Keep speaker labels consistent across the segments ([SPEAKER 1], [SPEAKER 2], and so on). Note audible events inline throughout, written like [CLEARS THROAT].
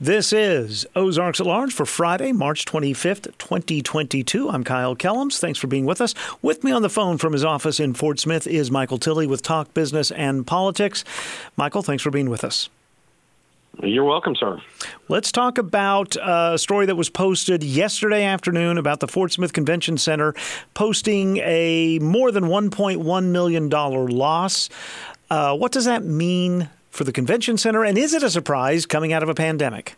[SPEAKER 1] This is Ozarks at Large for Friday, March 25th, 2022. I'm Kyle Kellams. Thanks for being with us. With me on the phone from his office in Fort Smith is Michael Tilley with Talk Business and Politics. Michael, thanks for being with us.
[SPEAKER 2] You're welcome, sir.
[SPEAKER 1] Let's talk about a story that was posted yesterday afternoon about the Fort Smith Convention Center posting a more than $1.1 million loss. Uh, what does that mean for the convention center? And is it a surprise coming out of a pandemic?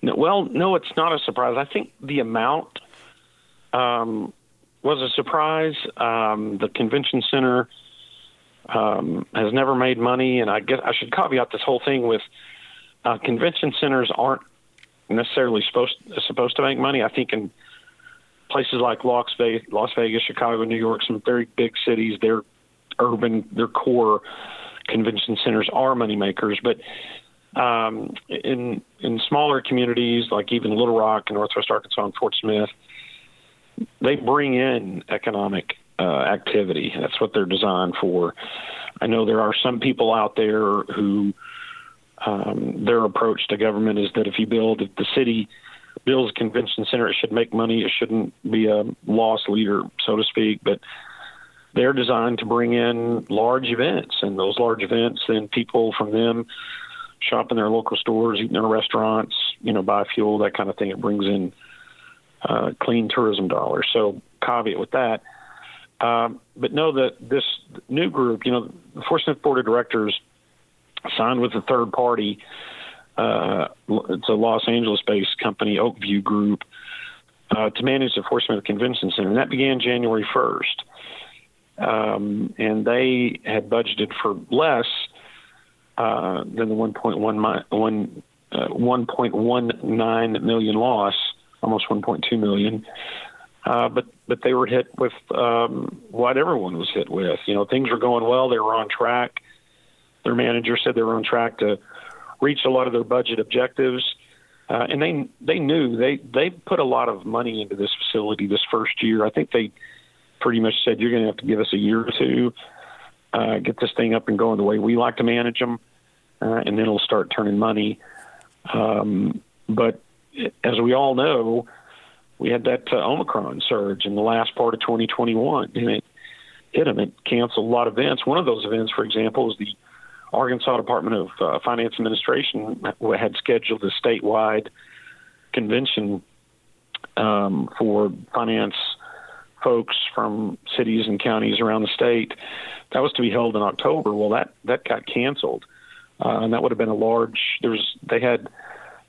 [SPEAKER 2] No, well, no, it's not a surprise. I think the amount um, was a surprise. Um, the convention center um, has never made money, and I guess I should caveat this whole thing with uh, convention centers aren't necessarily supposed supposed to make money. I think in places like Las Vegas, Las Vegas, Chicago, New York, some very big cities, their urban, their core convention centers are moneymakers, but um, in in smaller communities like even Little Rock and Northwest Arkansas and Fort Smith, they bring in economic uh, activity. That's what they're designed for. I know there are some people out there who um, their approach to government is that if you build, if the city builds a convention center, it should make money. It shouldn't be a loss leader, so to speak. But they're designed to bring in large events, and those large events, then people from them shop in their local stores, eat in their restaurants, you know, buy fuel, that kind of thing. It brings in uh, clean tourism dollars. So, caveat with that. Um, but know that this new group, you know, the Fort Smith Board of Directors signed with a third party. Uh, it's a Los Angeles-based company, Oak View Group, uh, to manage the Fort Smith Convention Center, and that began January 1st um, and they had budgeted for less uh, than the 1.1 one, uh, 1.19 million loss, almost 1.2 million. Uh, but but they were hit with um, what everyone was hit with. You know, things were going well; they were on track. Their manager said they were on track to reach a lot of their budget objectives. Uh, and they they knew they they put a lot of money into this facility this first year. I think they pretty much said, you're going to have to give us a year or two, uh, get this thing up and going the way we like to manage them, uh, and then it'll start turning money. Um, but as we all know, we had that uh, Omicron surge in the last part of 2021, and it hit them. It canceled a lot of events. One of those events, for example, is the Arkansas Department of uh, Finance Administration had scheduled a statewide convention um, for finance folks from cities and counties around the state. That was to be held in October. Well, that that got canceled, uh, and that would have been a large. There's they had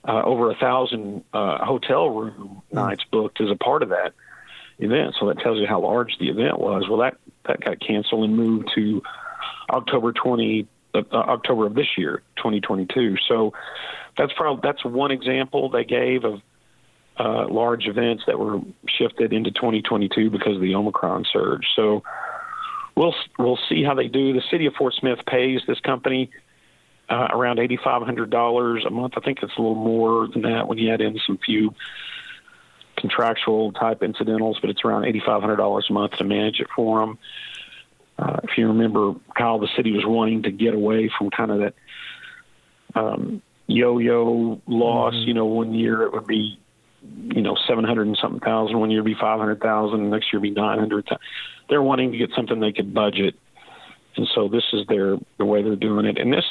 [SPEAKER 2] uh, over a thousand uh, hotel room nights booked as a part of that event. So that tells you how large the event was. Well, that that got canceled and moved to October twenty. Uh, October of this year, 2022. So that's probably that's one example they gave of uh, large events that were shifted into 2022 because of the Omicron surge. So we'll we'll see how they do. The city of Fort Smith pays this company uh, around eighty five hundred dollars a month. I think it's a little more than that when you add in some few contractual type incidentals, but it's around eighty five hundred dollars a month to manage it for them. Uh, if you remember, Kyle, the city was wanting to get away from kind of that um, yo-yo loss. Mm-hmm. You know, one year it would be you know, 700 and something thousand. One year be 500,000. Next year be 900. They're wanting to get something they could budget. And so this is their the way they're doing it. And this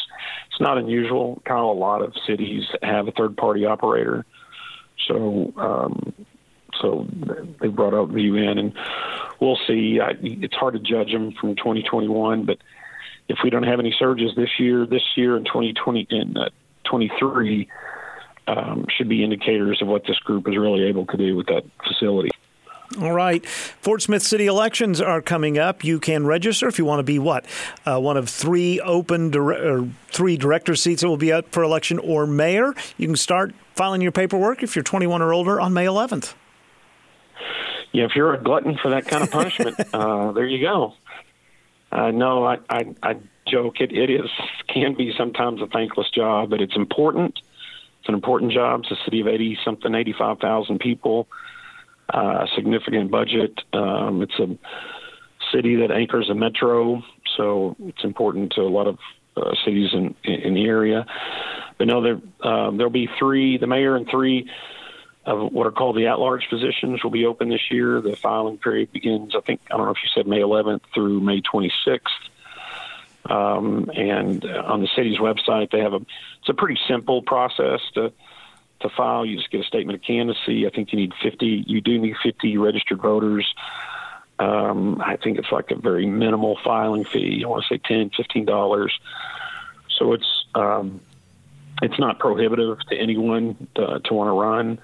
[SPEAKER 2] it's not unusual. Kyle, a lot of cities have a third party operator. So um, so they brought out the UN, and we'll see. I, it's hard to judge them from 2021, but if we don't have any surges this year, this year in 2020 in uh, 23, um, should be indicators of what this group is really able to do with that facility.
[SPEAKER 1] All right. Fort Smith city elections are coming up. You can register if you want to be what? Uh, one of three open dire- or three director seats that will be up for election or mayor. You can start filing your paperwork if you're 21 or older on May 11th.
[SPEAKER 2] Yeah, if you're a glutton for that kind of punishment, [LAUGHS] uh, there you go. Uh, no, I, I, I joke. It, it is can be sometimes a thankless job, but it's important an important job. It's a city of 80 something, 85,000 people, uh, significant budget. Um, it's a city that anchors a metro, so it's important to a lot of uh, cities in, in the area. But no, there um, there'll be three. The mayor and three of what are called the at-large positions will be open this year. The filing period begins, I think, I don't know if you said May 11th through May 26th. Um, and on the city's website, they have a it's a pretty simple process to to file. You just get a statement of candidacy. I think you need 50. You do need 50 registered voters. Um, I think it's like a very minimal filing fee. I want to say 10, 15 dollars. So it's um, it's not prohibitive to anyone to, to want to run.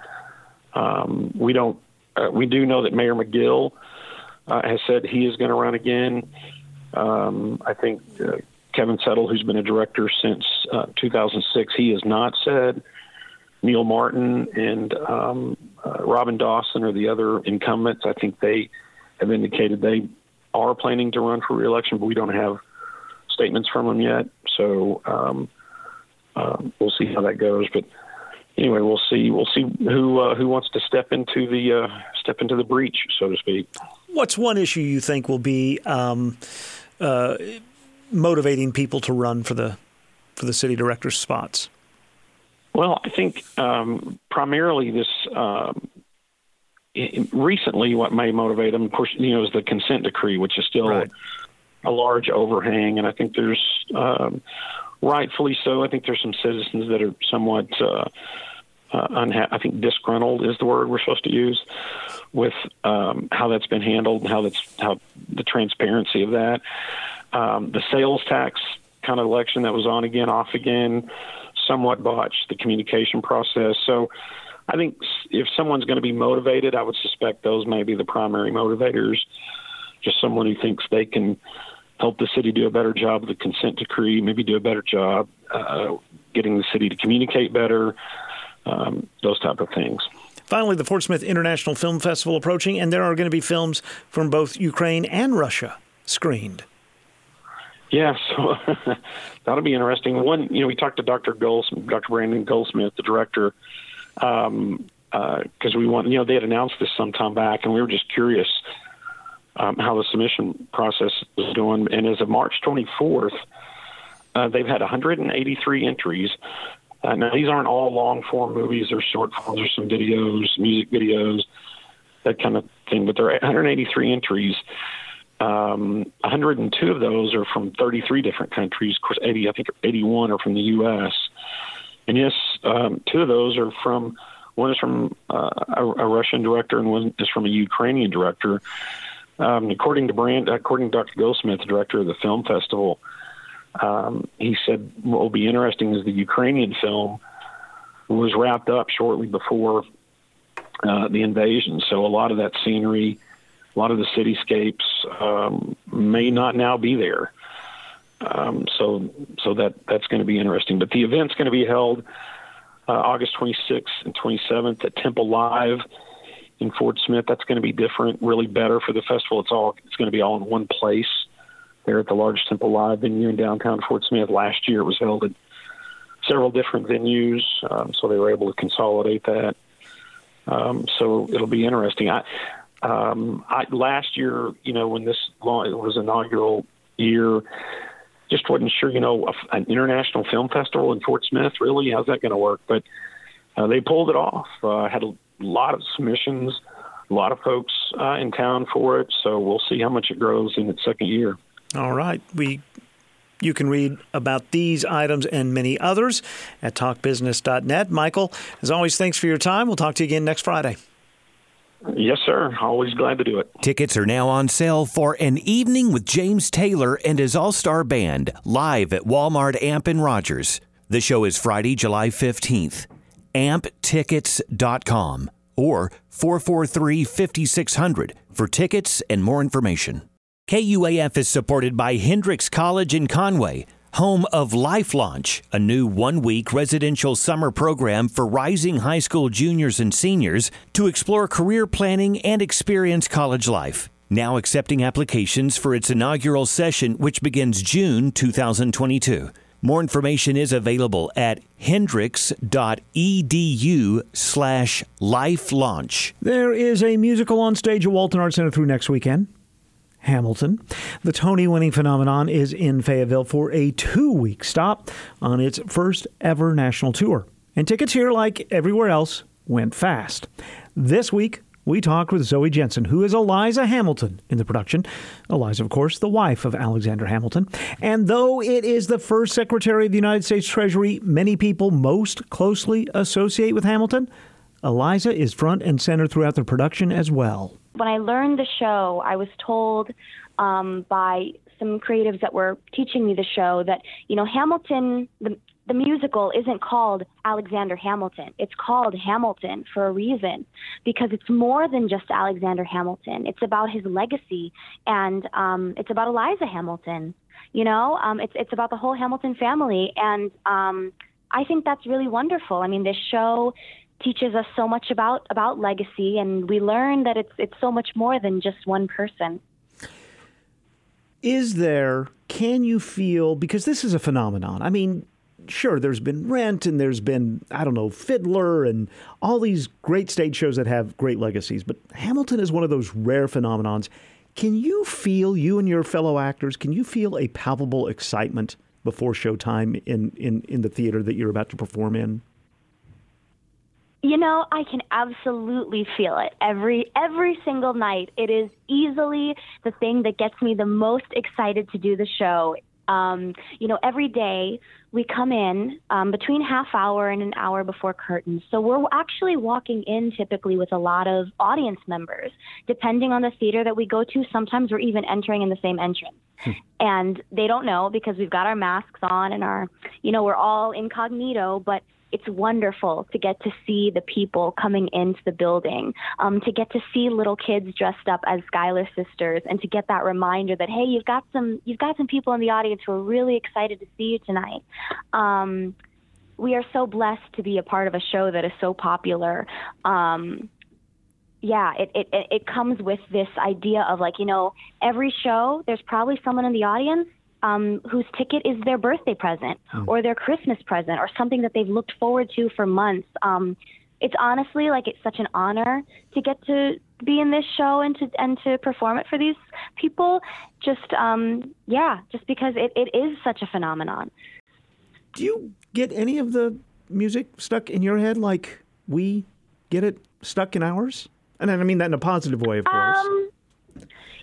[SPEAKER 2] Um, we don't. Uh, we do know that Mayor McGill uh, has said he is going to run again. Um, I think uh, Kevin Settle, who's been a director since uh, 2006, he has not said. Neil Martin and um, uh, Robin Dawson are the other incumbents. I think they have indicated they are planning to run for reelection, but we don't have statements from them yet. So um, um, we'll see how that goes. But anyway, we'll see. We'll see who uh, who wants to step into the uh, step into the breach, so to speak.
[SPEAKER 1] What's one issue you think will be um, uh, motivating people to run for the for the city director spots?
[SPEAKER 2] Well, I think um, primarily this. Um, recently, what may motivate them, of course, you know, is the consent decree, which is still right. a, a, large overhang, and I think there's um, rightfully so. I think there's some citizens that are somewhat uh, uh, unha- I think disgruntled is the word we're supposed to use with um, how that's been handled and how that's how the transparency of that. Um, the sales tax kind of election that was on again, off again, somewhat botched the communication process. So I think if someone's going to be motivated, I would suspect those may be the primary motivators. Just someone who thinks they can help the city do a better job of the consent decree, maybe do a better job uh, getting the city to communicate better, um, those type of things.
[SPEAKER 1] Finally, the Fort Smith International Film Festival approaching, and there are going to be films from both Ukraine and Russia screened.
[SPEAKER 2] Yes, [LAUGHS] that'll be interesting. One, you know, we talked to Dr. Goldsmith, Dr. Brandon Goldsmith, the director, because um, uh, we want, you know, they had announced this some time back, and we were just curious um, how the submission process was going. And as of March 24th, uh, they've had 183 entries. Uh, now, these aren't all long form movies or short films, or some videos, music videos, that kind of thing, but there are 183 entries. Um, 102 of those are from 33 different countries. Of course, 80, I think 81 are from the U.S. And yes, um, two of those are from one is from uh, a, a, Russian director and one is from a Ukrainian director. Um, according to Brand, according to Dr. Goldsmith, the director of the film festival, um, he said what will be interesting is the Ukrainian film was wrapped up shortly before uh, the invasion. So a lot of that scenery, a lot of the cityscapes um, may not now be there. Um, so so that that's going to be interesting. But the event's going to be held uh, August 26th and 27th at Temple Live in Fort Smith. That's going to be different, really better for the festival. It's all it's going to be all in one place there at the large Temple Live venue in downtown Fort Smith. Last year it was held at several different venues, um, so they were able to consolidate that. Um, so it'll be interesting. I, um, I last year, you know, when this law, it was inaugural year, just wasn't sure, you know, an international film festival in Fort Smith. Really, how's that going to work? But uh, they pulled it off. Uh, had a lot of submissions, a lot of folks uh, in town for it. So we'll see how much it grows in its second year.
[SPEAKER 1] All right, we. You can read about these items and many others at talkbusiness.net. Michael, as always, thanks for your time. We'll talk to you again next Friday.
[SPEAKER 2] Yes, sir. Always glad to do it.
[SPEAKER 3] Tickets are now on sale for an evening with James Taylor and his All Star Band live at Walmart Amp in Rogers. The show is Friday, July 15th. amptickets.com or 443 5600 for tickets and more information. KUAF is supported by Hendrix College in Conway home of Life Launch, a new one week residential summer program for rising high school juniors and seniors to explore career planning and experience college life. Now accepting applications for its inaugural session, which begins June 2022. More information is available at hendrix.edu slash life launch.
[SPEAKER 1] There is a musical on stage at Walton Arts Center through next weekend. Hamilton. The Tony winning phenomenon is in Fayetteville for a two week stop on its first ever national tour. And tickets here, like everywhere else, went fast. This week, we talked with Zoe Jensen, who is Eliza Hamilton in the production. Eliza, of course, the wife of Alexander Hamilton. And though it is the first Secretary of the United States Treasury many people most closely associate with Hamilton, Eliza is front and center throughout the production as well.
[SPEAKER 4] When I learned the show, I was told um, by some creatives that were teaching me the show that, you know, Hamilton, the, the musical isn't called Alexander Hamilton. It's called Hamilton for a reason because it's more than just Alexander Hamilton. It's about his legacy and um, it's about Eliza Hamilton. You know, um, it's it's about the whole Hamilton family, and um, I think that's really wonderful. I mean, this show teaches us so much about about legacy, and we learn that it's it's so much more than just one person.
[SPEAKER 1] Is there? Can you feel because this is a phenomenon? I mean, sure, there's been Rent and there's been, I don't know, Fiddler and all these great stage shows that have great legacies, but Hamilton is one of those rare phenomenons. Can you feel, you and your fellow actors, can you feel a palpable excitement before showtime in, in, in the theater that you're about to perform in?
[SPEAKER 4] You know, I can absolutely feel it every every single night. It is easily the thing that gets me the most excited to do the show. Um, you know, every day we come in um, between half hour and an hour before curtains. So we're actually walking in typically with a lot of audience members. Depending on the theater that we go to, sometimes we're even entering in the same entrance. Hmm. And they don't know because we've got our masks on and our, you know, we're all incognito, but it's wonderful to get to see the people coming into the building, um, to get to see little kids dressed up as Schuyler sisters, and to get that reminder that hey, you've got some you've got some people in the audience who are really excited to see you tonight. Um, we are so blessed to be a part of a show that is so popular. Um, yeah, it, it it comes with this idea of like you know every show there's probably someone in the audience um, whose ticket is their birthday present mm. or their Christmas present or something that they've looked forward to for months. Um, it's honestly like it's such an honor to get to be in this show and to and to perform it for these people. Just um, yeah, just because it, it is such a phenomenon.
[SPEAKER 1] Do you get any of the music stuck in your head like we get it stuck in ours? And I mean that in a positive way, of course.
[SPEAKER 4] Um,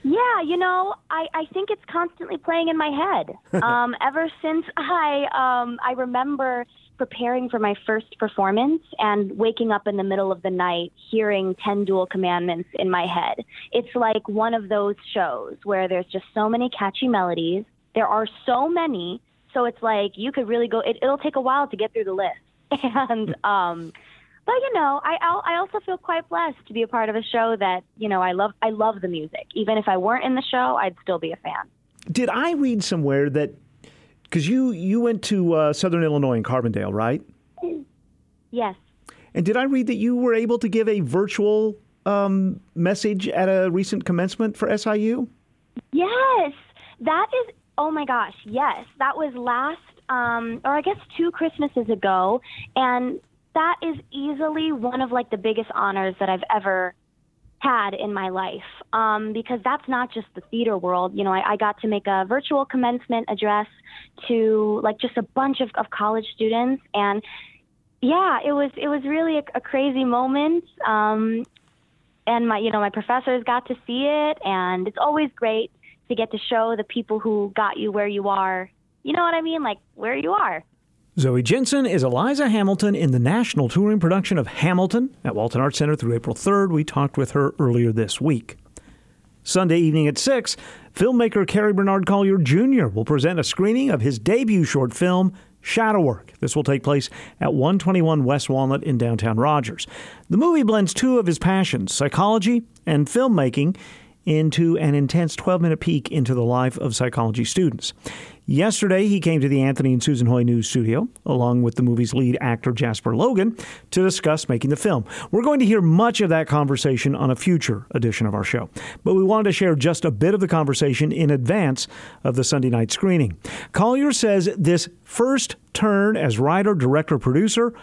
[SPEAKER 4] yeah, you know, I, I think it's constantly playing in my head. [LAUGHS] um, ever since I um, I remember preparing for my first performance and waking up in the middle of the night hearing 10 Duel Commandments in my head. It's like one of those shows where there's just so many catchy melodies. There are so many, so it's like you could really go it, it'll take a while to get through the list. [LAUGHS] And um but you know, I I also feel quite blessed to be a part of a show that you know I love. I love the music. Even if I weren't in the show, I'd still be a fan.
[SPEAKER 1] Did I read somewhere that because you you went to uh, Southern Illinois in Carbondale, right?
[SPEAKER 4] Yes.
[SPEAKER 1] And did I read that you were able to give a virtual um, message at a recent commencement for SIU?
[SPEAKER 4] Yes, that is. Oh my gosh, yes, that was last, um, or I guess two Christmases ago, and that is easily one of like the biggest honors that I've ever had in my life um, because that's not just the theater world. You know, I, I, got to make a virtual commencement address to like just a bunch of, of college students, and yeah, it was it was really a, a crazy moment. Um, and my you know my professors got to see it, and it's always great to get to show the people who got you where you are. You know what I mean? Like where you are.
[SPEAKER 1] Zoe Jensen is Eliza Hamilton in the national touring production of Hamilton at Walton Arts Center through April 3rd. We talked with her earlier this week. Sunday evening at 6, filmmaker Cary Bernard Collier Jr. will present a screening of his debut short film, Shadow Work. This will take place at 121 West Walnut in downtown Rogers. The movie blends two of his passions, psychology and filmmaking, into an intense 12 minute peek into the life of psychology students. Yesterday, he came to the Anthony and Susan Hoy News studio, along with the movie's lead actor Jasper Logan, to discuss making the film. We're going to hear much of that conversation on a future edition of our show, but we wanted to share just a bit of the conversation in advance of the Sunday night screening. Collier says this first turn as writer, director, producer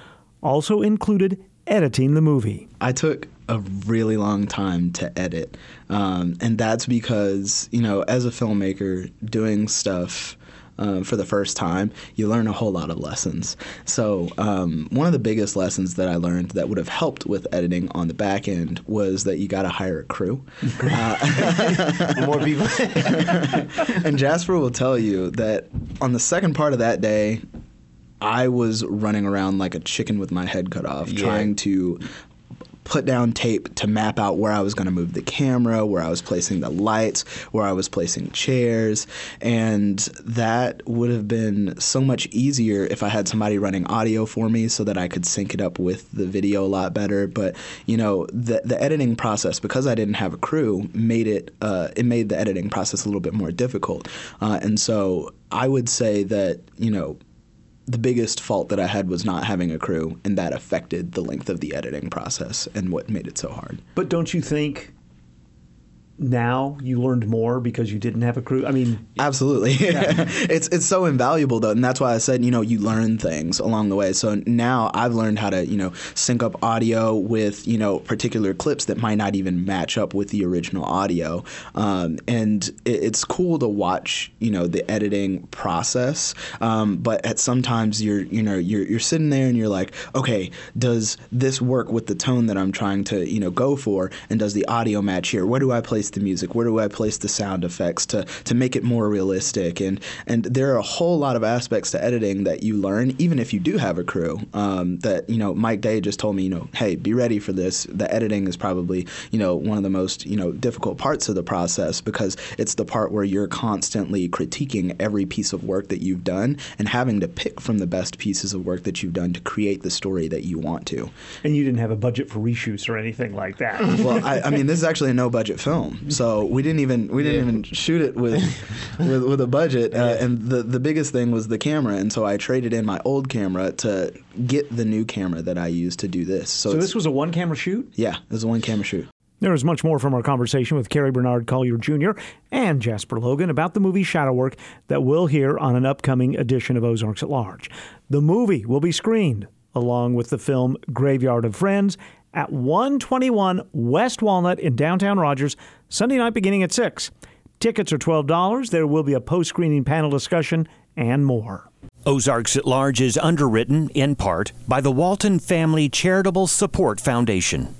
[SPEAKER 1] also included editing the movie.
[SPEAKER 5] I took a really long time to edit. Um, and that's because, you know, as a filmmaker, doing stuff uh, for the first time, you learn a whole lot of lessons. So, um, one of the biggest lessons that I learned that would have helped with editing on the back end was that you got to hire a crew. Uh, [LAUGHS]
[SPEAKER 6] More people.
[SPEAKER 5] and Jasper will tell you that on the second part of that day, I was running around like a chicken with my head cut off,
[SPEAKER 6] Yeah.
[SPEAKER 5] trying to put down tape to map out where I was going to move the camera, where I was placing the lights, where I was placing chairs. And that would have been so much easier if I had somebody running audio for me so that I could sync it up with the video a lot better. But, you know, the, the editing process, because I didn't have a crew, made it, uh, it made the editing process a little bit more difficult. Uh, and so I would say that, you know, the biggest fault that I had was not having a crew, and that affected the length of the editing process and what made it so hard.
[SPEAKER 1] But don't you think now you learned more because you didn't have a crew? I mean,
[SPEAKER 5] Absolutely, [LAUGHS] it's it's so invaluable though, and that's why I said you know you learn things along the way. So now I've learned how to you know sync up audio with you know particular clips that might not even match up with the original audio, um, and it, it's cool to watch you know the editing process. Um, but at sometimes you're you know you're you're sitting there and you're like, okay, does this work with the tone that I'm trying to you know go for, and does the audio match here? Where do I place the music? Where do I place the sound effects to to make it more realistic? And and there are a whole lot of aspects to editing that you learn, even if you do have a crew. Um, that you know, Mike Day just told me, you know, hey, be ready for this. The editing is probably you know one of the most you know difficult parts of the process because it's the part where you're constantly critiquing every piece of work that you've done and having to pick from the best pieces of work that you've done to create the story that you want to.
[SPEAKER 1] and you didn't have a budget for reshoots or anything like that.
[SPEAKER 5] Well, I, I mean, this is actually a no budget film, so we didn't even we didn't even shoot it with [LAUGHS] with, with a budget. Uh, and the the biggest thing was the camera, and so I traded in my old camera to get the new camera that I used to do this. So,
[SPEAKER 1] so this was a one camera shoot?
[SPEAKER 5] yeah, it was a one camera shoot.
[SPEAKER 1] There is much more from our conversation with Kerry Bernard Collier Jr. and Jasper Logan about the movie Shadow Work that we'll hear on an upcoming edition of Ozarks at Large. The movie will be screened along with the film Graveyard of Friends at 121 West Walnut in downtown Rogers, Sunday night beginning at 6. Tickets are $12. There will be a post screening panel discussion and more.
[SPEAKER 3] Ozarks at Large is underwritten, in part, by the Walton Family Charitable Support Foundation.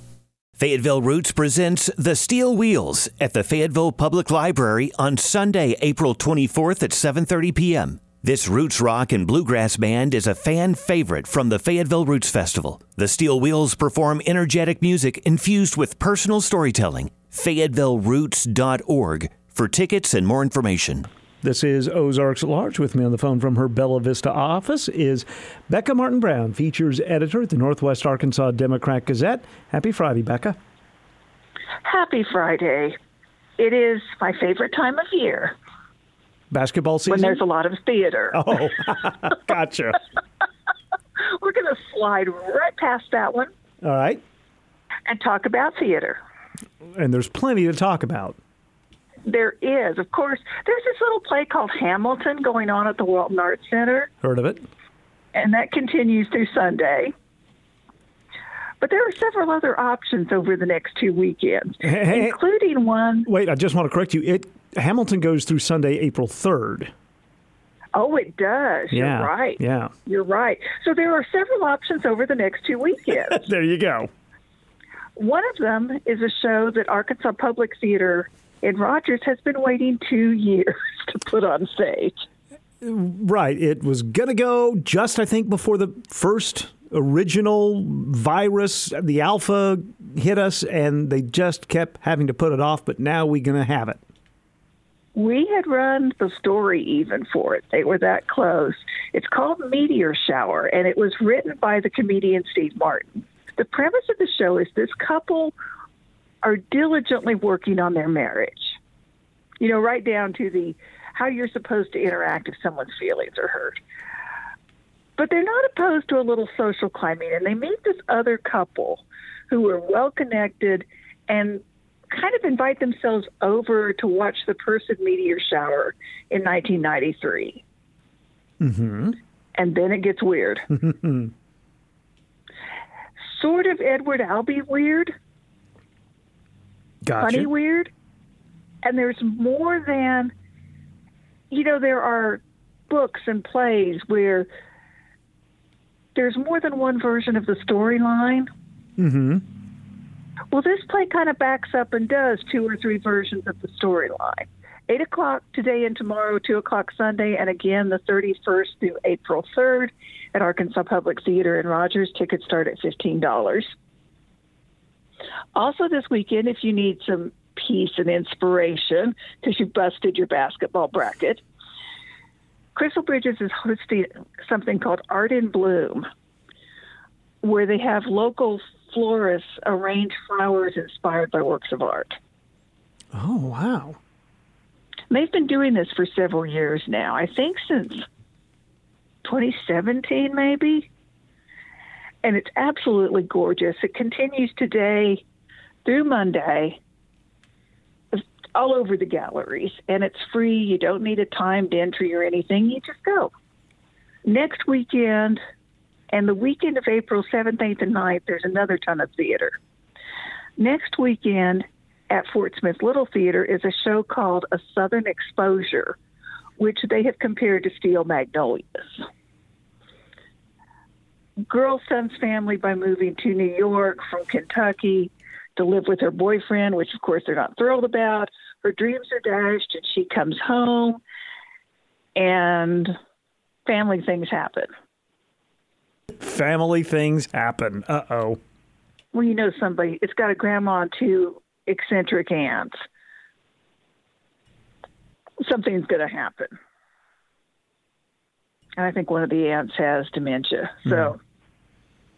[SPEAKER 3] Fayetteville Roots presents The Steel Wheels at the Fayetteville Public Library on Sunday, April 24th at 7:30 p.m. This roots rock and bluegrass band is a fan favorite from the Fayetteville Roots Festival. The Steel Wheels perform energetic music infused with personal storytelling. FayettevilleRoots.org for tickets and more information.
[SPEAKER 1] This is Ozarks at Large. With me on the phone from her Bella Vista office is Becca Martin Brown, features editor at the Northwest Arkansas Democrat Gazette. Happy Friday, Becca.
[SPEAKER 7] Happy Friday. It is my favorite time of year
[SPEAKER 1] Basketball season.
[SPEAKER 7] when there's a lot of theater.
[SPEAKER 1] oh, [LAUGHS] gotcha. [LAUGHS]
[SPEAKER 7] We're going to slide right past that one
[SPEAKER 1] All right,
[SPEAKER 7] and talk about theater.
[SPEAKER 1] and there's plenty to talk about.
[SPEAKER 7] There is, of course, there's this little play called Hamilton going on at the Walton Arts Center,
[SPEAKER 1] Heard of it?
[SPEAKER 7] and that continues through Sunday. But there are several other options over the next two weekends,
[SPEAKER 1] Hey, hey,
[SPEAKER 7] including one
[SPEAKER 1] Wait, I just want to correct you. It Hamilton goes through Sunday, April third.
[SPEAKER 7] Oh, it does.
[SPEAKER 1] Yeah,
[SPEAKER 7] You're right.
[SPEAKER 1] yeah.
[SPEAKER 7] You're right. So there are several options over the next two weekends. [LAUGHS]
[SPEAKER 1] There you go.
[SPEAKER 7] One of them is a show that Arkansas Public Theater in Rogers has been waiting two years [LAUGHS] to put on stage.
[SPEAKER 1] Right. It was gonna go just I think before the first original virus, the alpha hit us, and they just kept having to put it off. But now we're gonna have it.
[SPEAKER 7] We had run the story even for it. They were that close. It's called Meteor Shower, and it was written by the comedian Steve Martin. The premise of the show is this couple are diligently working on their marriage. You know, right down to the how you're supposed to interact if someone's feelings are hurt. But they're not opposed to a little social climbing, and they meet this other couple who are well connected and kind of invite themselves over to watch the Perseid meteor shower in 1993. Mm-hmm. And then it gets weird. [LAUGHS] sort of Edward Albee weird,
[SPEAKER 1] Gotcha.
[SPEAKER 7] funny weird, and there's more than, you know, there are books and plays where there's more than one version of the storyline.
[SPEAKER 1] Mm-hmm.
[SPEAKER 7] Well, this play kind of backs up and does two or three versions of the storyline. 8 o'clock today and tomorrow, 2 o'clock Sunday, and again the 31st through April 3rd at Arkansas Public Theater in Rogers. Tickets start at $15. Also, this weekend, if you need some peace and inspiration because you busted your basketball bracket, Crystal Bridges is hosting something called Art in Bloom, where they have local florists arrange flowers inspired by works of art.
[SPEAKER 1] Oh wow.
[SPEAKER 7] They've been doing this for several years now. I think since 2017, maybe. And it's absolutely gorgeous. It continues today through Monday, all over the galleries, and it's free. You don't need a timed entry or anything. You just go. Next weekend and the weekend of April 7th, 8th, and 9th, there's another ton of theater. Next weekend at Fort Smith Little Theater is a show called A Southern Exposure, which they have compared to Steel Magnolias. Girl son's family by moving to New York from Kentucky to live with her boyfriend, which of course they're not thrilled about. Her dreams are dashed, and she comes home, and family things happen.
[SPEAKER 1] Family things happen. Uh oh.
[SPEAKER 7] Well, you know, somebody, it's got a grandma and two eccentric aunts. Something's going to happen. And I think one of the aunts has dementia. So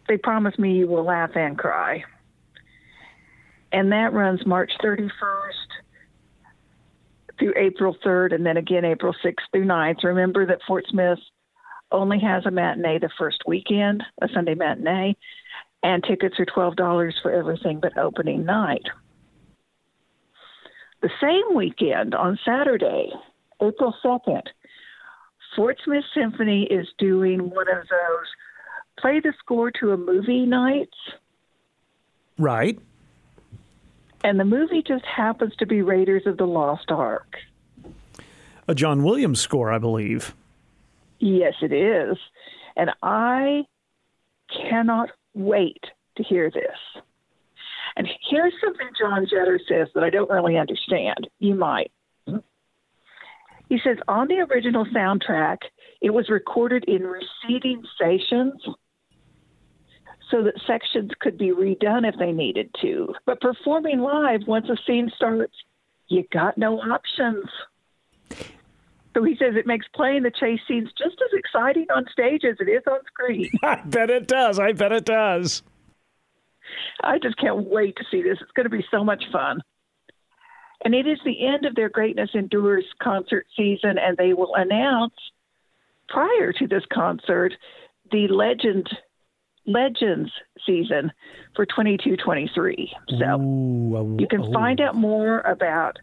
[SPEAKER 7] they promise me you will laugh and cry. And that runs March 31st through April 3rd, and then again April 6th through 9th. Remember that Fort Smith only has a matinee the first weekend, a Sunday matinee, and tickets are $12 for everything but opening night. The same weekend on Saturday, April 2nd, Fort Smith Symphony is doing one of those play the score to a movie nights.
[SPEAKER 1] Right.
[SPEAKER 7] And the movie just happens to be Raiders of the Lost Ark.
[SPEAKER 1] A John Williams score, I believe.
[SPEAKER 7] Yes, it is. And I cannot wait to hear this. And here's something John Jeter says that I don't really understand. You might. He says on the original soundtrack, it was recorded in receding stations so that sections could be redone if they needed to. But performing live, once a scene starts, you got no options. So he says it makes playing the chase scenes just as exciting on stage as it is on screen. [LAUGHS]
[SPEAKER 1] I bet it does. I bet it does.
[SPEAKER 7] I just can't wait to see this. It's going to be so much fun. And it is the end of their Greatness Endures concert season, and they will announce prior to this concert the Legend Legends season for 22-23. So
[SPEAKER 1] Ooh,
[SPEAKER 7] you can
[SPEAKER 1] ooh.
[SPEAKER 7] find out more about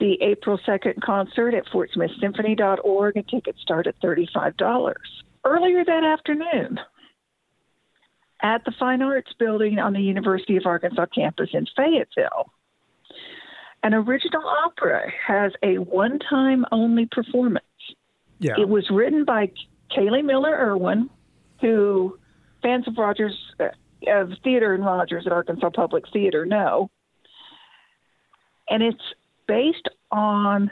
[SPEAKER 7] the April 2nd concert at fortsmithsymphony.org, and tickets start at $35. Earlier that afternoon, at the Fine Arts Building on the University of Arkansas campus in Fayetteville, an original opera has a one time only performance.
[SPEAKER 1] Yeah.
[SPEAKER 7] It was written by Kaylee Miller Irwin, who fans of Rogers, uh, of theater in Rogers at Arkansas Public Theater know. And it's based on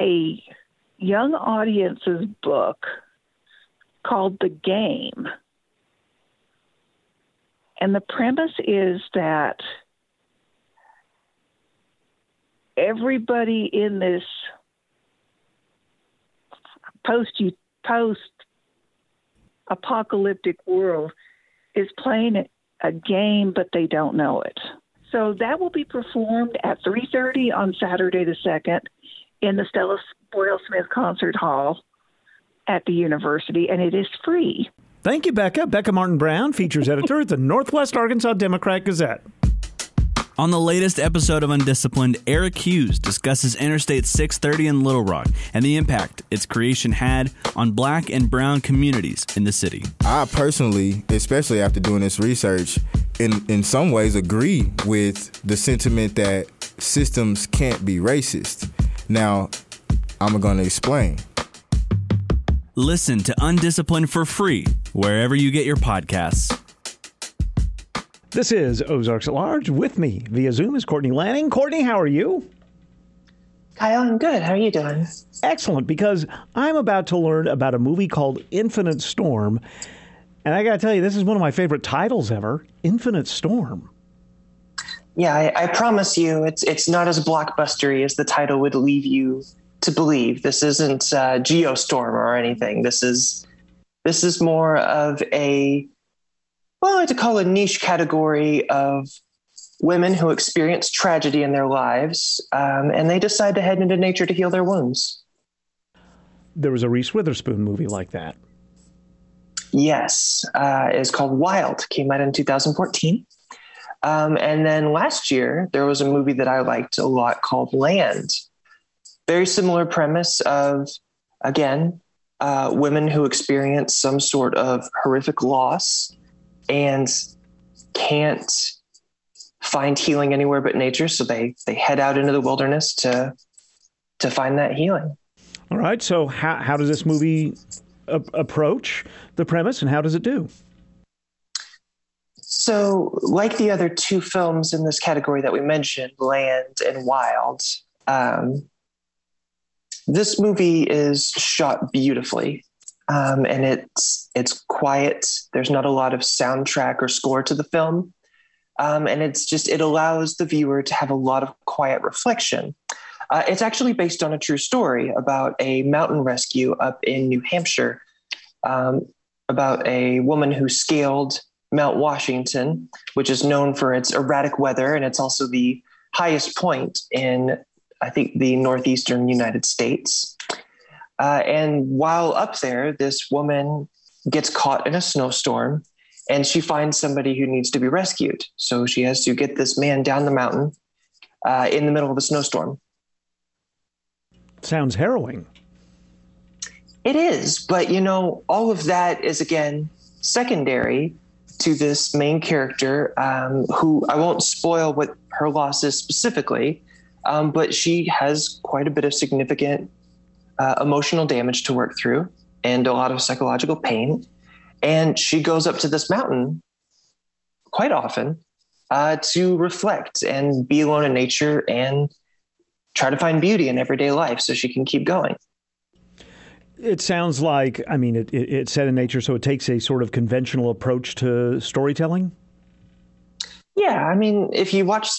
[SPEAKER 7] a young audience's book called The Game. And the premise is that everybody in this post post apocalyptic world is playing a game, but they don't know it. So that will be performed at 3:30 on Saturday the second in the Stella Boyle Smith Concert Hall at the university, and it is free.
[SPEAKER 1] Thank you, Becca. Becca Martin Brown, features editor at the Northwest Arkansas Democrat Gazette.
[SPEAKER 6] On the latest episode of Undisciplined, Eric Hughes discusses Interstate 630 in Little Rock and the impact its creation had on black and brown communities in the city.
[SPEAKER 8] I personally, especially after doing this research, in, in some ways agree with the sentiment that systems can't be racist. Now, I'm going to explain.
[SPEAKER 6] Listen to Undisciplined for free wherever you get your podcasts.
[SPEAKER 1] This is Ozarks at Large. With me via Zoom is Courtney Lanning. Courtney, how are you?
[SPEAKER 9] Kyle, I'm good. How are you doing?
[SPEAKER 1] Excellent, because I'm about to learn about a movie called Infinite Storm. And I got to tell you, this is one of my favorite titles ever Infinite Storm.
[SPEAKER 9] Yeah, I, I, promise you, it's it's not as blockbustery as the title would leave you to believe. This isn't uh, Geostorm or anything. This is this is more of a well, I like to call a niche category of women who experience tragedy in their lives, um, and they decide to head into nature to heal their wounds.
[SPEAKER 1] There was a Reese Witherspoon movie like that.
[SPEAKER 9] Yes, uh, it's called Wild. Came out in 2014. Um, and then last year there was a movie that I liked a lot called Land. Very similar premise of again uh, women who experience some sort of horrific loss and can't find healing anywhere but nature. So they they head out into the wilderness to to find that healing.
[SPEAKER 1] All right. So how, how does this movie a- approach the premise and how does it do?
[SPEAKER 9] So like the other two films in this category that we mentioned land and wild um, this movie is shot beautifully um, and it's it's quiet. There's not a lot of soundtrack or score to the film, um, and it's just it allows the viewer to have a lot of quiet reflection. Uh, it's actually based on a true story about a mountain rescue up in New Hampshire, um, about a woman who scaled Mount Washington, which is known for its erratic weather, and it's also the highest point in I think the northeastern United States. Uh, and while up there, this woman gets caught in a snowstorm and she finds somebody who needs to be rescued. So she has to get this man down the mountain uh, in the middle of a snowstorm.
[SPEAKER 1] Sounds harrowing.
[SPEAKER 9] It is, but you know, all of that is again secondary to this main character, um, who I won't spoil what her loss is specifically, um, but she has quite a bit of significant uh, emotional damage to work through and a lot of psychological pain. And she goes up to this mountain quite often uh, to reflect and be alone in nature and try to find beauty in everyday life so she can keep going.
[SPEAKER 1] It sounds like, I mean, it, it, it's set in nature, so it takes a sort of conventional approach to storytelling.
[SPEAKER 9] Yeah, I mean, if you watch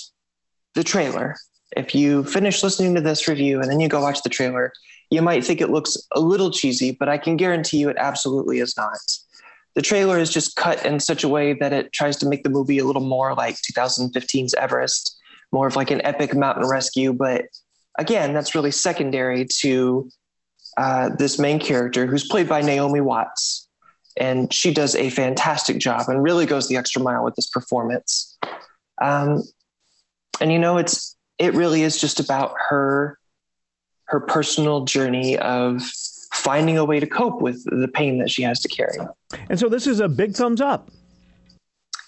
[SPEAKER 9] the trailer, if you finish listening to this review and then you go watch the trailer, you might think it looks a little cheesy, but I can guarantee you it absolutely is not. The trailer is just cut in such a way that it tries to make the movie a little more like 2015's Everest, more of like an epic mountain rescue. But again, that's really secondary to uh, this main character who's played by Naomi Watts. And she does a fantastic job and really goes the extra mile with this performance. Um, and you know, it's it really is just about her her personal journey of finding a way to cope with the pain that she has to carry.
[SPEAKER 1] And so this is a big thumbs up.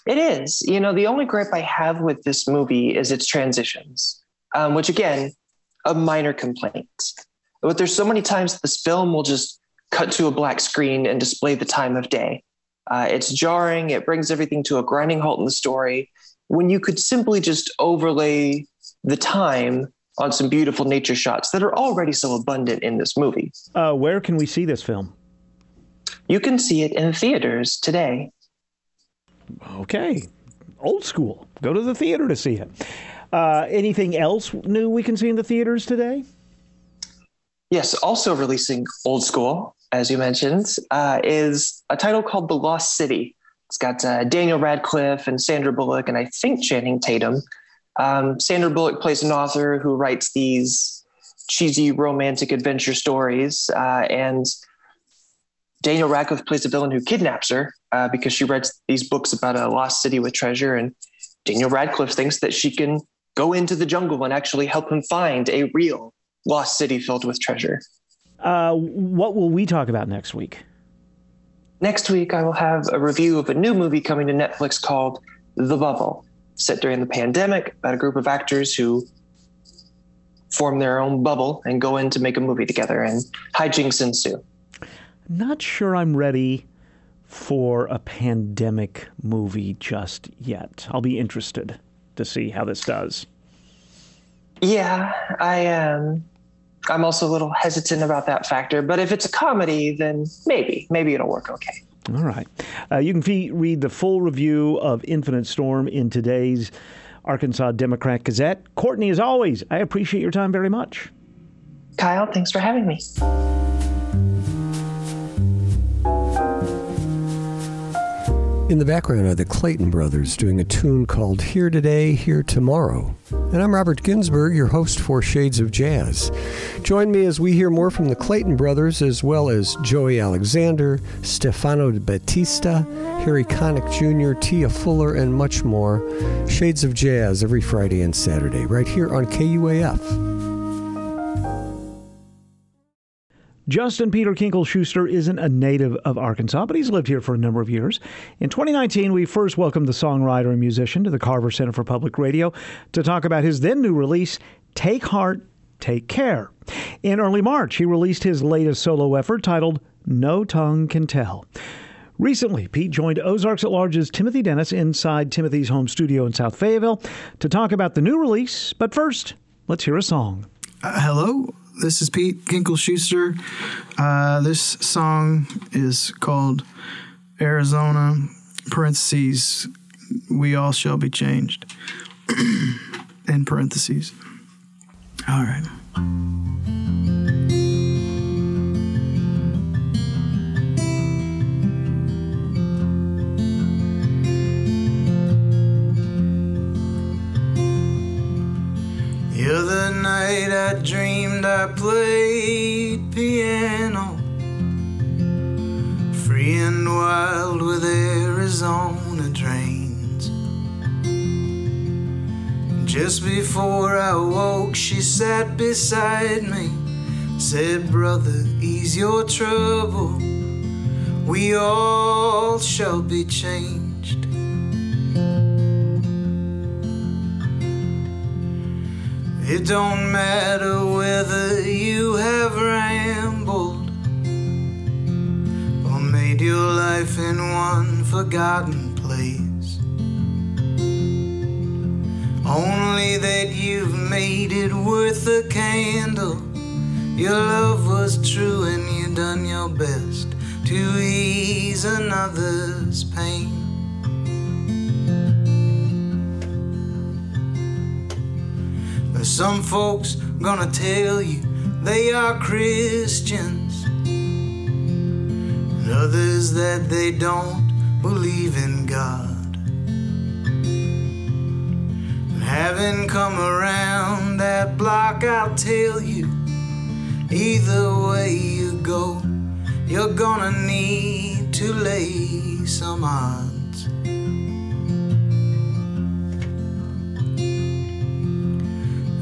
[SPEAKER 9] It is. You know, the only gripe I have with this movie is its transitions, um, which again, a minor complaint. But there's so many times this film will just cut to a black screen and display the time of day. Uh, it's jarring. It brings everything to a grinding halt in the story. When you could simply just overlay the time on some beautiful nature shots that are already so abundant in this movie.
[SPEAKER 1] Uh, where can we see this film?
[SPEAKER 9] You can see it in theaters today.
[SPEAKER 1] Okay, old school. Go to the theater to see it. Uh, anything else new we can see in the theaters today?
[SPEAKER 9] Yes, also releasing old school, as you mentioned, uh, is a title called The Lost City. It's got uh, Daniel Radcliffe and Sandra Bullock, and I think Channing Tatum. Um, Sandra Bullock plays an author who writes these cheesy romantic adventure stories, uh, and Daniel Radcliffe plays a villain who kidnaps her uh, because she writes these books about a lost city with treasure, and Daniel Radcliffe thinks that she can go into the jungle and actually help him find a real lost city filled with treasure.
[SPEAKER 1] Uh, what will we talk about next week?
[SPEAKER 9] Next week, I will have a review of a new movie coming to Netflix called The Bubble, set during the pandemic about a group of actors who form their own bubble and go in to make a movie together, and hijinks ensue.
[SPEAKER 1] Not sure I'm ready for a pandemic movie just yet. I'll be interested to see how this does.
[SPEAKER 9] Yeah, I am. Um, I'm also a little hesitant about that factor, but if it's a comedy, then maybe, maybe it'll work okay.
[SPEAKER 1] All right. Uh, you can fee- read the full review of Infinite Storm in today's Arkansas Democrat Gazette. Courtney, as always, I appreciate your time very much.
[SPEAKER 9] Kyle, thanks for having me.
[SPEAKER 10] In the background are the Clayton brothers doing a tune called Here Today, Here Tomorrow. And I'm Robert Ginsburg, your host for Shades of Jazz. Join me as we hear more from the Clayton brothers, as well as Joey Alexander, Stefano Battista, Harry Connick Jr., Tia Fuller, and much more. Shades of Jazz every Friday and Saturday, right here on KUAF.
[SPEAKER 1] Justin Peter Kinkel Schuster isn't a native of Arkansas, but he's lived here for a number of years. In 2019, we first welcomed the songwriter and musician to the Carver Center for Public Radio to talk about his then new release, Take Heart, Take Care. In early March, he released his latest solo effort titled No Tongue Can Tell. Recently, Pete joined Ozarks at Large's Timothy Dennis inside Timothy's home studio in South Fayetteville to talk about the new release. But first, let's hear a song.
[SPEAKER 11] Uh, hello, this is Pete Kinkel Schuster. Uh, this song is called Arizona, parentheses, We All Shall Be Changed, [CLEARS THROAT] in parentheses. All right. You're The night I dreamed I played piano. Free and wild with Arizona drains Just before I woke she sat beside me Said brother ease your trouble. We all shall be changed It don't matter whether you have rambled or made your life in one forgotten place. Only that you've made it worth a candle. Your love was true and you done your best to ease another's pain. Some folks gonna tell you they are Christians, and others that they don't believe in God. And having come around that block, I'll tell you either way you go, you're gonna need to lay some odds.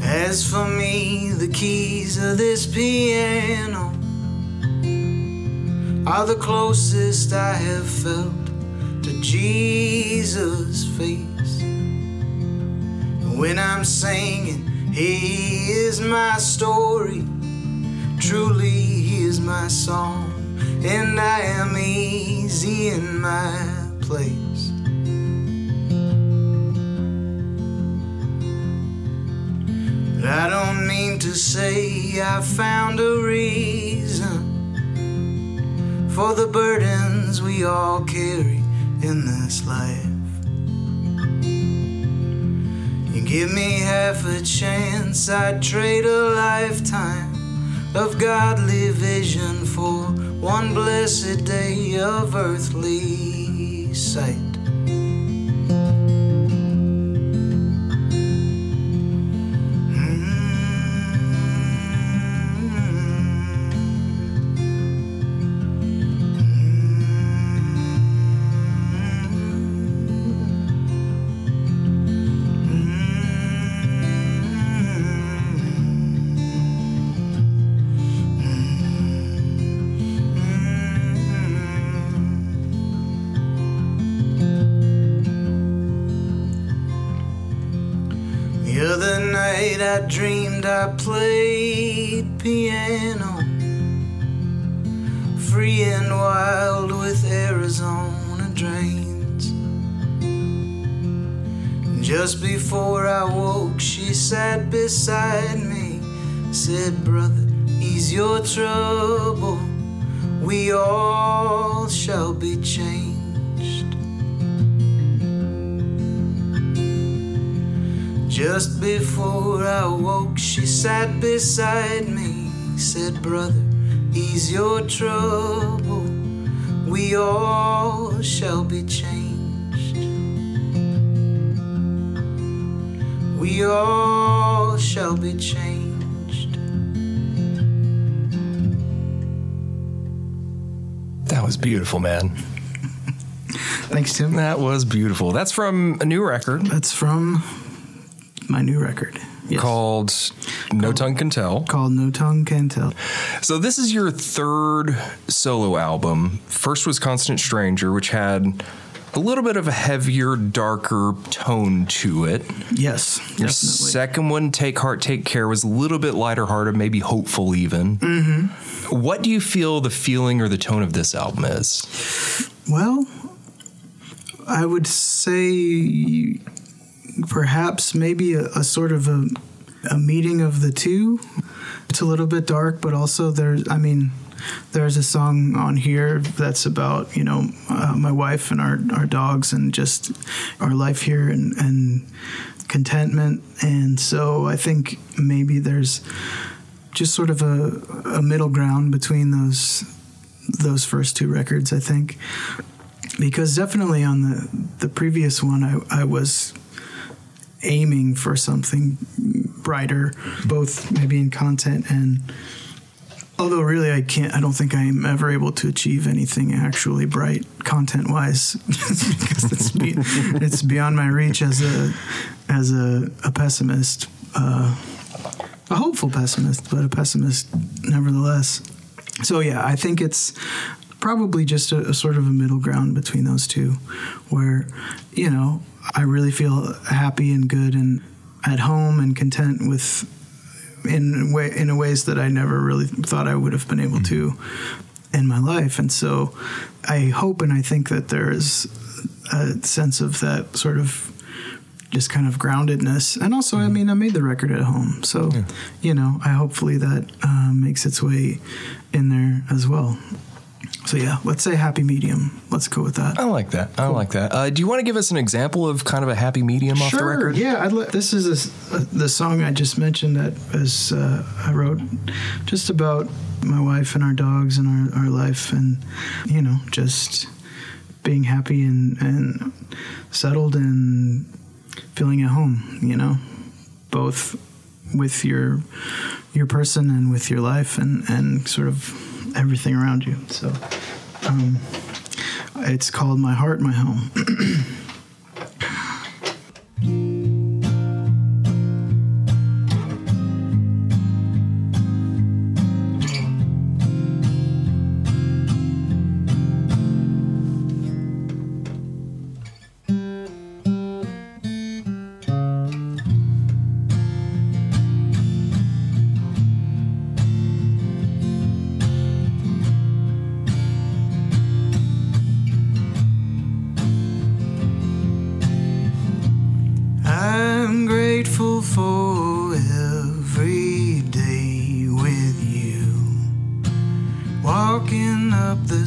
[SPEAKER 11] As for me, the keys of this piano are the closest I have felt to Jesus' face. When I'm singing, He is my story, truly He is my song, and I am easy in my place. To say I found a reason for the burdens we all carry in this life. You give me half a chance, I'd trade a lifetime of godly vision for one blessed day of earthly sight.
[SPEAKER 12] I played piano, free and wild with Arizona drains. Just before I woke, she sat beside me, said, Brother, ease your trouble, we all shall be changed. Just before I woke, sat beside me, said, Brother, ease your trouble, we all shall be changed. We all shall be changed.
[SPEAKER 13] That was beautiful, man.
[SPEAKER 11] Thanks, Tim.
[SPEAKER 13] That was beautiful. That's from a new record.
[SPEAKER 11] That's from my new record. Yes.
[SPEAKER 13] Called No Tongue Can Tell.
[SPEAKER 11] Called No Tongue Can Tell.
[SPEAKER 13] So this is your third solo album. First was Constant Stranger, which had a little bit of a heavier, darker tone to it.
[SPEAKER 11] Yes,
[SPEAKER 13] Your
[SPEAKER 11] definitely.
[SPEAKER 13] second one, Take Heart, Take Care, was a little bit lighter hearted, maybe hopeful even.
[SPEAKER 11] Mm-hmm.
[SPEAKER 13] What do you feel the feeling or the tone of this album is?
[SPEAKER 11] Well, I would say perhaps maybe a, a sort of a, a meeting of the two. It's a little bit dark, but also there's, I mean, there's a song on here that's about you know uh, my wife and our, our dogs and just our life here and, and contentment and so i think maybe there's just sort of a, a middle ground between those those first two records i think because definitely on the the previous one i, I was aiming for something brighter both maybe in content and although really i can't i don't think i'm ever able to achieve anything actually bright content wise [LAUGHS] because it's, be, it's beyond my reach as a as a, a pessimist uh, a hopeful pessimist but a pessimist nevertheless. So yeah i think it's probably just a, a sort of a middle ground between those two where you know i really feel happy and good and at home and content with in way in ways that I never really thought I would have been able to in my life. And so I hope and I think that there is a sense of that sort of just kind of groundedness. And also, I mean, I made the record at home. So, you know, I hopefully that uh, makes its way in there as well. So, yeah, let's say happy medium. Let's go with that.
[SPEAKER 13] I like that. I like that. Uh, do you want to give us an example of kind of a happy medium off the record?
[SPEAKER 11] Yeah, I'd let, this is a uh, the song I just mentioned that is uh, I wrote just about my wife and our dogs and our, our life and you know just being happy and, and settled and feeling at home. You know, both with your your person and with your life and and sort of everything around you. So. Um, it's called My Heart, My Home. [CLEARS THROAT]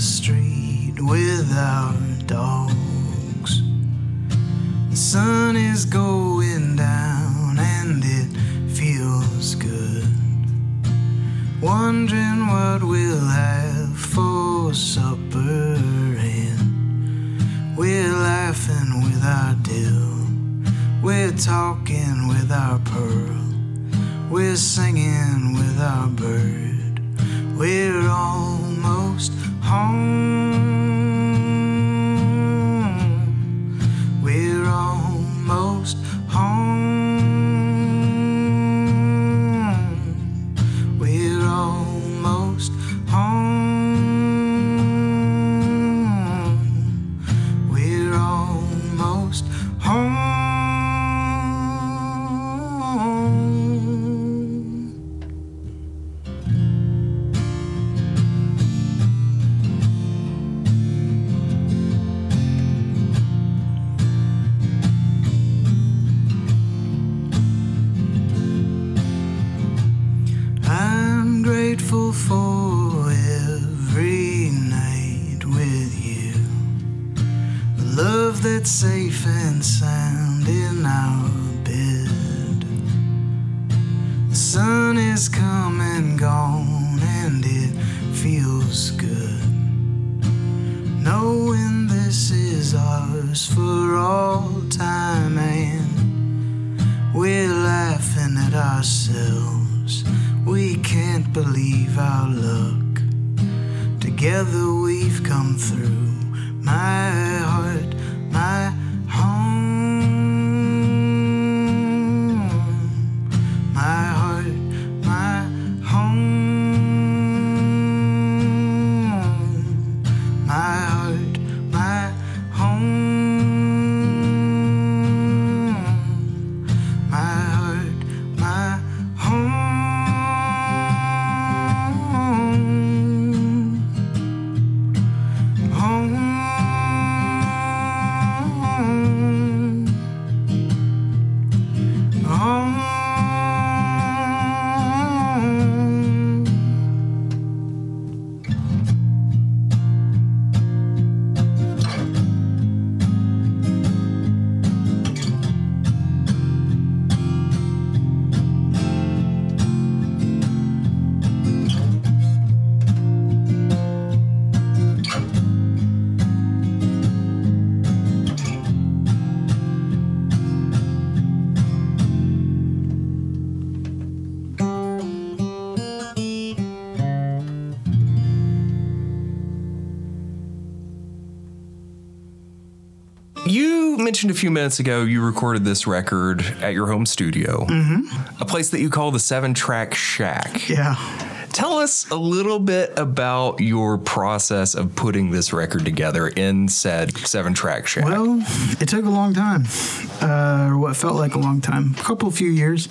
[SPEAKER 11] street with our dogs. The sun is going down and it feels good. Wondering what we'll have for supper and we're laughing with our dill. We're talking with our pearl. We're singing with our bird. We're almost home. We're
[SPEAKER 12] laughing at ourselves. We can't believe our luck. Together we've come through. My heart, my
[SPEAKER 13] few minutes ago you recorded this record at your home studio, a place that you call the Seven Track Shack.
[SPEAKER 11] Yeah.
[SPEAKER 13] Tell us a little bit about your process of putting this record together in said Seven Track Shack.
[SPEAKER 11] Well, it took a long time, uh, or what felt like a long time, a couple few years.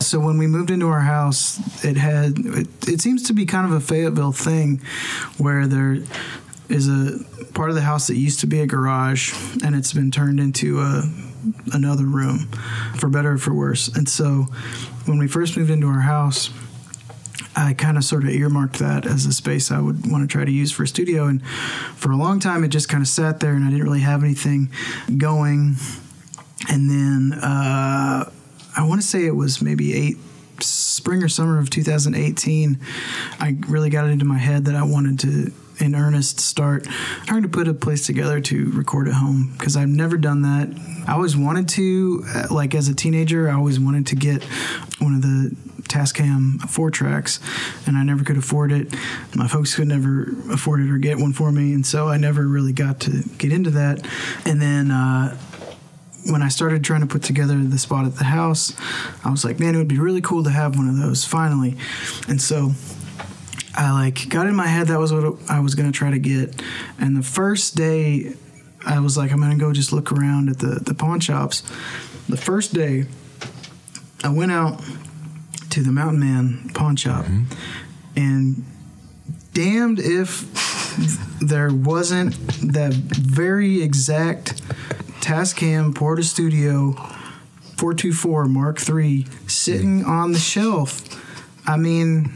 [SPEAKER 11] So when we moved into our house, it had it, it seems to be kind of a Fayetteville thing, where there is a part of the house that used to be a garage, and it's been turned into a another room, for better or for worse. And so when we first moved into our house. I kind of sort of earmarked that as a space I would want to try to use for a studio. And for a long time, it just kind of sat there and I didn't really have anything going. And then uh, I want to say it was maybe eight, spring or summer of 2018, I really got it into my head that I wanted to. In earnest, start trying to put a place together to record at home because I've never done that. I always wanted to, uh, like as a teenager, I always wanted to get one of the Tascam four tracks, and I never could afford it. My folks could never afford it or get one for me, and so I never really got to get into that. And then uh, when I started trying to put together the spot at the house, I was like, man, it would be really cool to have one of those finally. And so I like got in my head that was what I was going to try to get. And the first day, I was like, I'm going to go just look around at the the pawn shops. The first day, I went out to the Mountain Man pawn shop, mm-hmm. and damned if there wasn't that very exact Tascam Portastudio 424 Mark III sitting mm-hmm. on the shelf. I mean,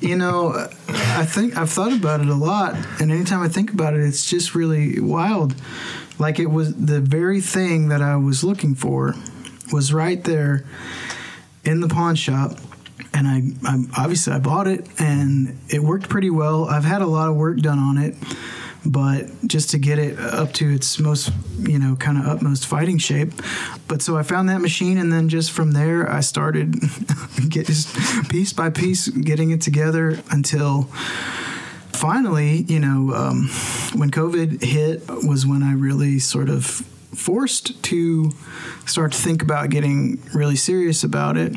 [SPEAKER 11] you know, I think I've thought about it a lot, and anytime I think about it, it's just really wild. Like it was the very thing that I was looking for was right there in the pawn shop and I, I obviously I bought it and it worked pretty well. I've had a lot of work done on it, but just to get it up to its most, you know, kind of utmost fighting shape. But so I found that machine and then just from there I started [LAUGHS] get just piece by piece getting it together until finally, you know, um, when COVID hit was when I really sort of forced to start to think about getting really serious about it.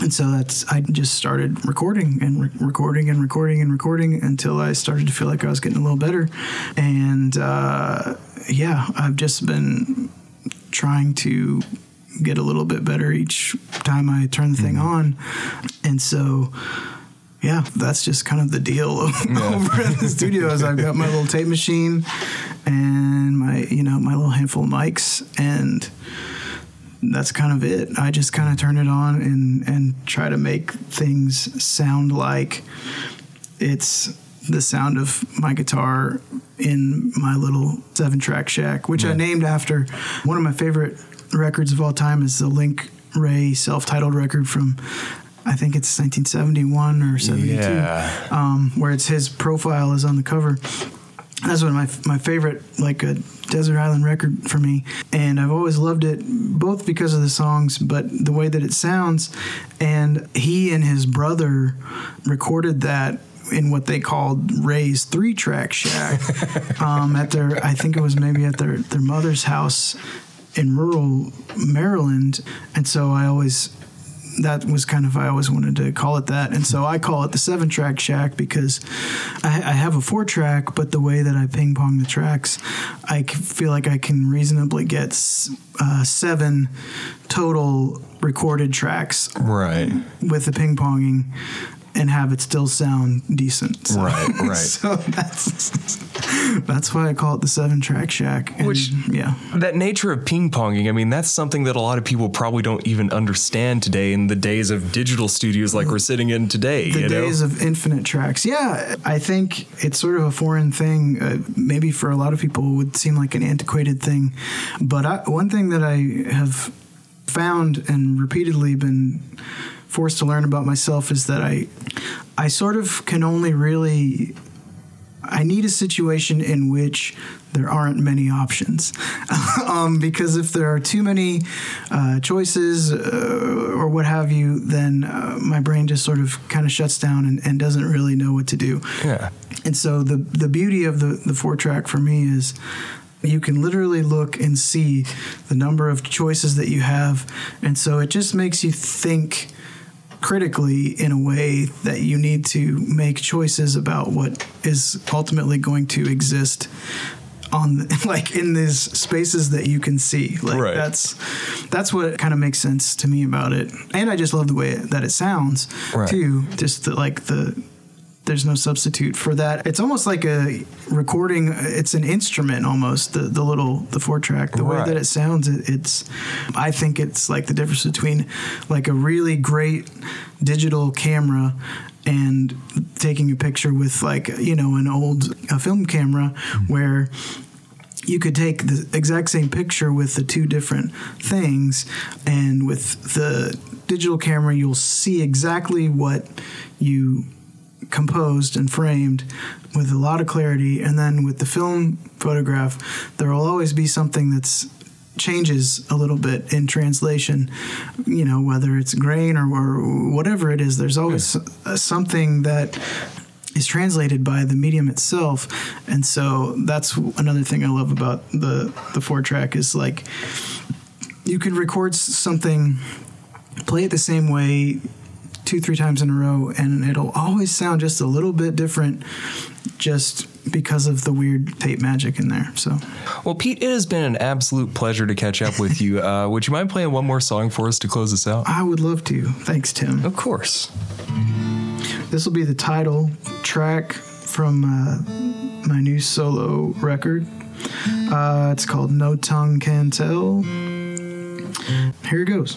[SPEAKER 11] And so that's I just started recording and re- recording and recording and recording until I started to feel like I was getting a little better. And uh, yeah, I've just been trying to get a little bit better each time I turn the thing on. And so yeah, that's just kind of the deal [LAUGHS] over at the studio. Is I've got my little tape machine and my you know my little handful of mics, and that's kind of it. I just kind of turn it on and and try to make things sound like it's the sound of my guitar in my little seven track shack, which I named after one of my favorite records of all time is the Link Wray self titled record from I think it's 1971 or 72,
[SPEAKER 13] Yeah.
[SPEAKER 11] um, where it's his profile is on the cover. That's one of my my favorite like a desert island record for me, and I've always loved it both because of the songs, but the way that it sounds. And he and his brother recorded that in what they called Wray's three track shack [LAUGHS] um, at their I think it was maybe at their their mother's house in rural Maryland, and so I always that was kind of I always wanted to call it that, and so I call it the seven track shack because I, I have a four track, but the way that I ping pong the tracks, I feel like I can reasonably get uh, seven total recorded tracks
[SPEAKER 13] Right.
[SPEAKER 11] with the ping ponging. And have it still sound decent. So-
[SPEAKER 13] Right, [LAUGHS] right.
[SPEAKER 11] so that's that's why I call it the seven track shack. And,
[SPEAKER 13] Which-
[SPEAKER 11] yeah,
[SPEAKER 13] That nature of ping ponging, I mean, that's something that a lot of people probably don't even understand today in the days of digital studios like we're sitting in today.
[SPEAKER 11] the
[SPEAKER 13] you know?
[SPEAKER 11] days of infinite tracks. Yeah, I think it's sort of a foreign thing. Uh, maybe for a lot of people, it would seem like an antiquated thing. But I, one thing that I have found and repeatedly been forced to learn about myself is that I, I sort of can only really. I need a situation in which there aren't many options. [LAUGHS] um, because if there are too many uh, choices uh, or what have you, then uh, my brain just sort of kind of shuts down and, and doesn't really know what to do.
[SPEAKER 13] Yeah.
[SPEAKER 11] And so the the beauty of the the four track for me is you can literally look and see the number of choices that you have, and so it just makes you think critically in a way that you need to make choices about what is ultimately going to exist on the, [LAUGHS] like in these spaces that you can see like
[SPEAKER 13] Right.
[SPEAKER 11] that's that's what kind of makes sense to me about it and i just love the way that it sounds
[SPEAKER 13] Right.
[SPEAKER 11] too just the, like the there's no substitute for that. It's almost like a recording it's an instrument almost the, the little the four track. The way that it sounds it, it's i think it's like the difference between like a really great digital camera and taking a picture with like you know an old a film camera where you could take the exact same picture with the two different things and with the digital camera you'll see exactly what you composed and framed with a lot of clarity. And then with the film photograph there will always be something that's changes a little bit in translation you know whether it's grain or, or whatever it is there's always uh, something that is translated by the medium itself. And so that's another thing i love about the the four track is like you can record something play it the same way two three times in a row and it'll always sound just a little bit different just because of the weird tape magic in there so
[SPEAKER 13] Well, Pete, it has been an absolute pleasure to catch up with you. Uh, would you mind playing one more song for us to close this out?
[SPEAKER 11] i would love to thanks tim
[SPEAKER 13] Of course.
[SPEAKER 11] this will be the title track from uh, my new solo record uh, it's called no tongue can tell here it goes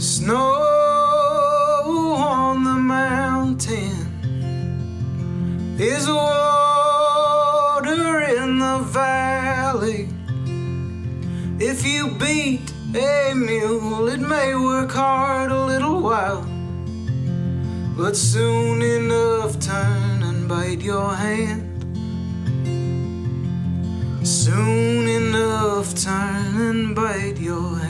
[SPEAKER 12] Snow on the mountain is water in the valley. If you beat a mule, it may work hard a little while, but soon enough turn and bite your hand. Soon enough turn and bite your hand.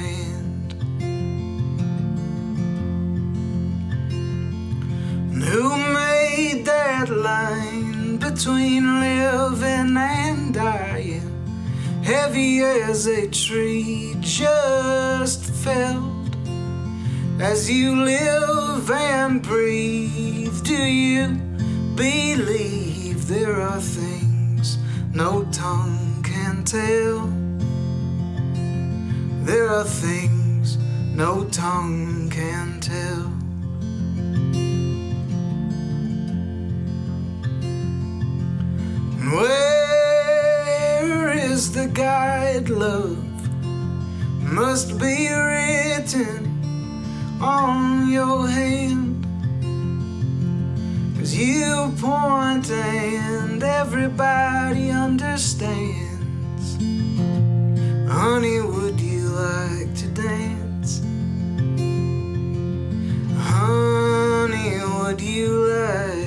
[SPEAKER 12] Who made that line between living and dying? Heavy as a tree just felt As you live and breathe, do you believe there are things no tongue can tell? There are things no tongue can tell.
[SPEAKER 11] Where is the guide, love? Must be written on your hand. Cause you point and everybody understands. Honey, would you like to dance? Honey, would you like?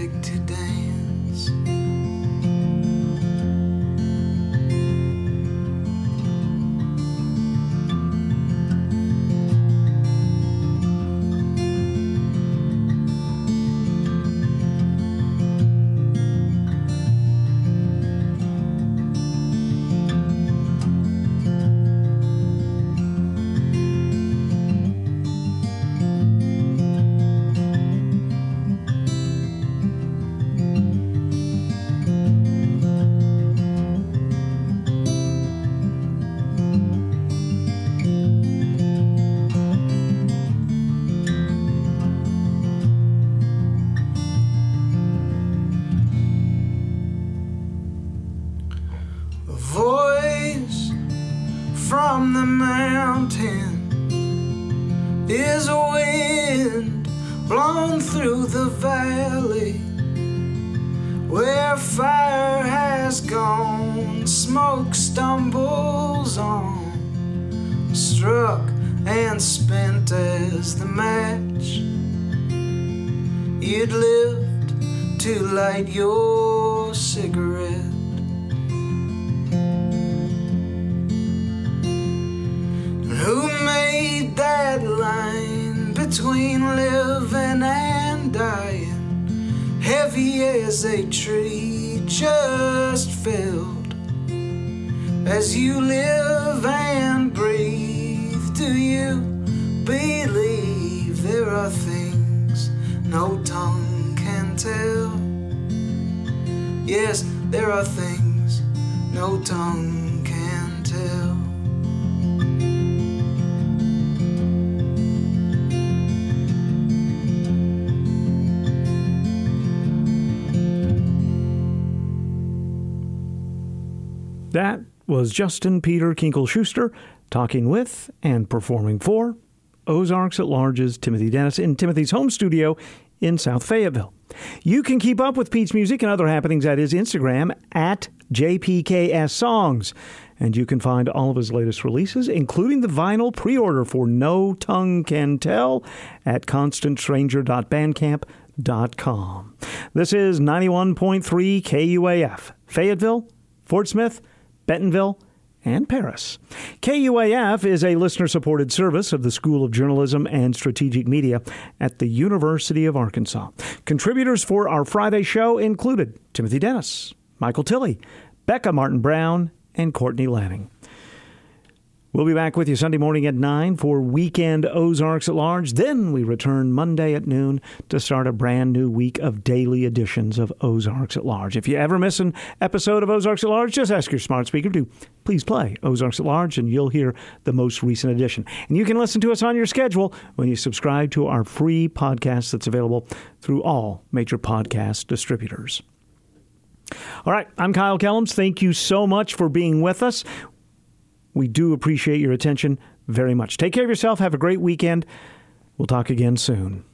[SPEAKER 11] Yes, there are things no tongue can tell.
[SPEAKER 1] That was Justin Peter Kinkel Schuster talking with and performing for Ozarks at Large's Timothy Dennis in Timothy's home studio in South Fayetteville. You can keep up with Pete's music and other happenings at his Instagram at JPKS Songs. And you can find all of his latest releases, including the vinyl pre order for No Tongue Can Tell at constantstranger.bandcamp.com. This is 91.3 KUAF, Fayetteville, Fort Smith, Bentonville, and Paris. KUAF is a listener supported service of the School of Journalism and Strategic Media at the University of Arkansas. Contributors for our Friday show included Timothy Dennis, Michael Tilley, Becca Martin Brown, and Courtney Lanning. We'll be back with you Sunday morning at 9 for Weekend Ozarks at Large. Then we return Monday at noon to start a brand new week of daily editions of Ozarks at Large. If you ever miss an episode of Ozarks at Large, just ask your smart speaker to please play Ozarks at Large and you'll hear the most recent edition. And you can listen to us on your schedule when you subscribe to our free podcast that's available through all major podcast distributors. All right, I'm Kyle Kellams. Thank you so much for being with us. We do appreciate your attention very much. Take care of yourself. Have a great weekend. We'll talk again soon.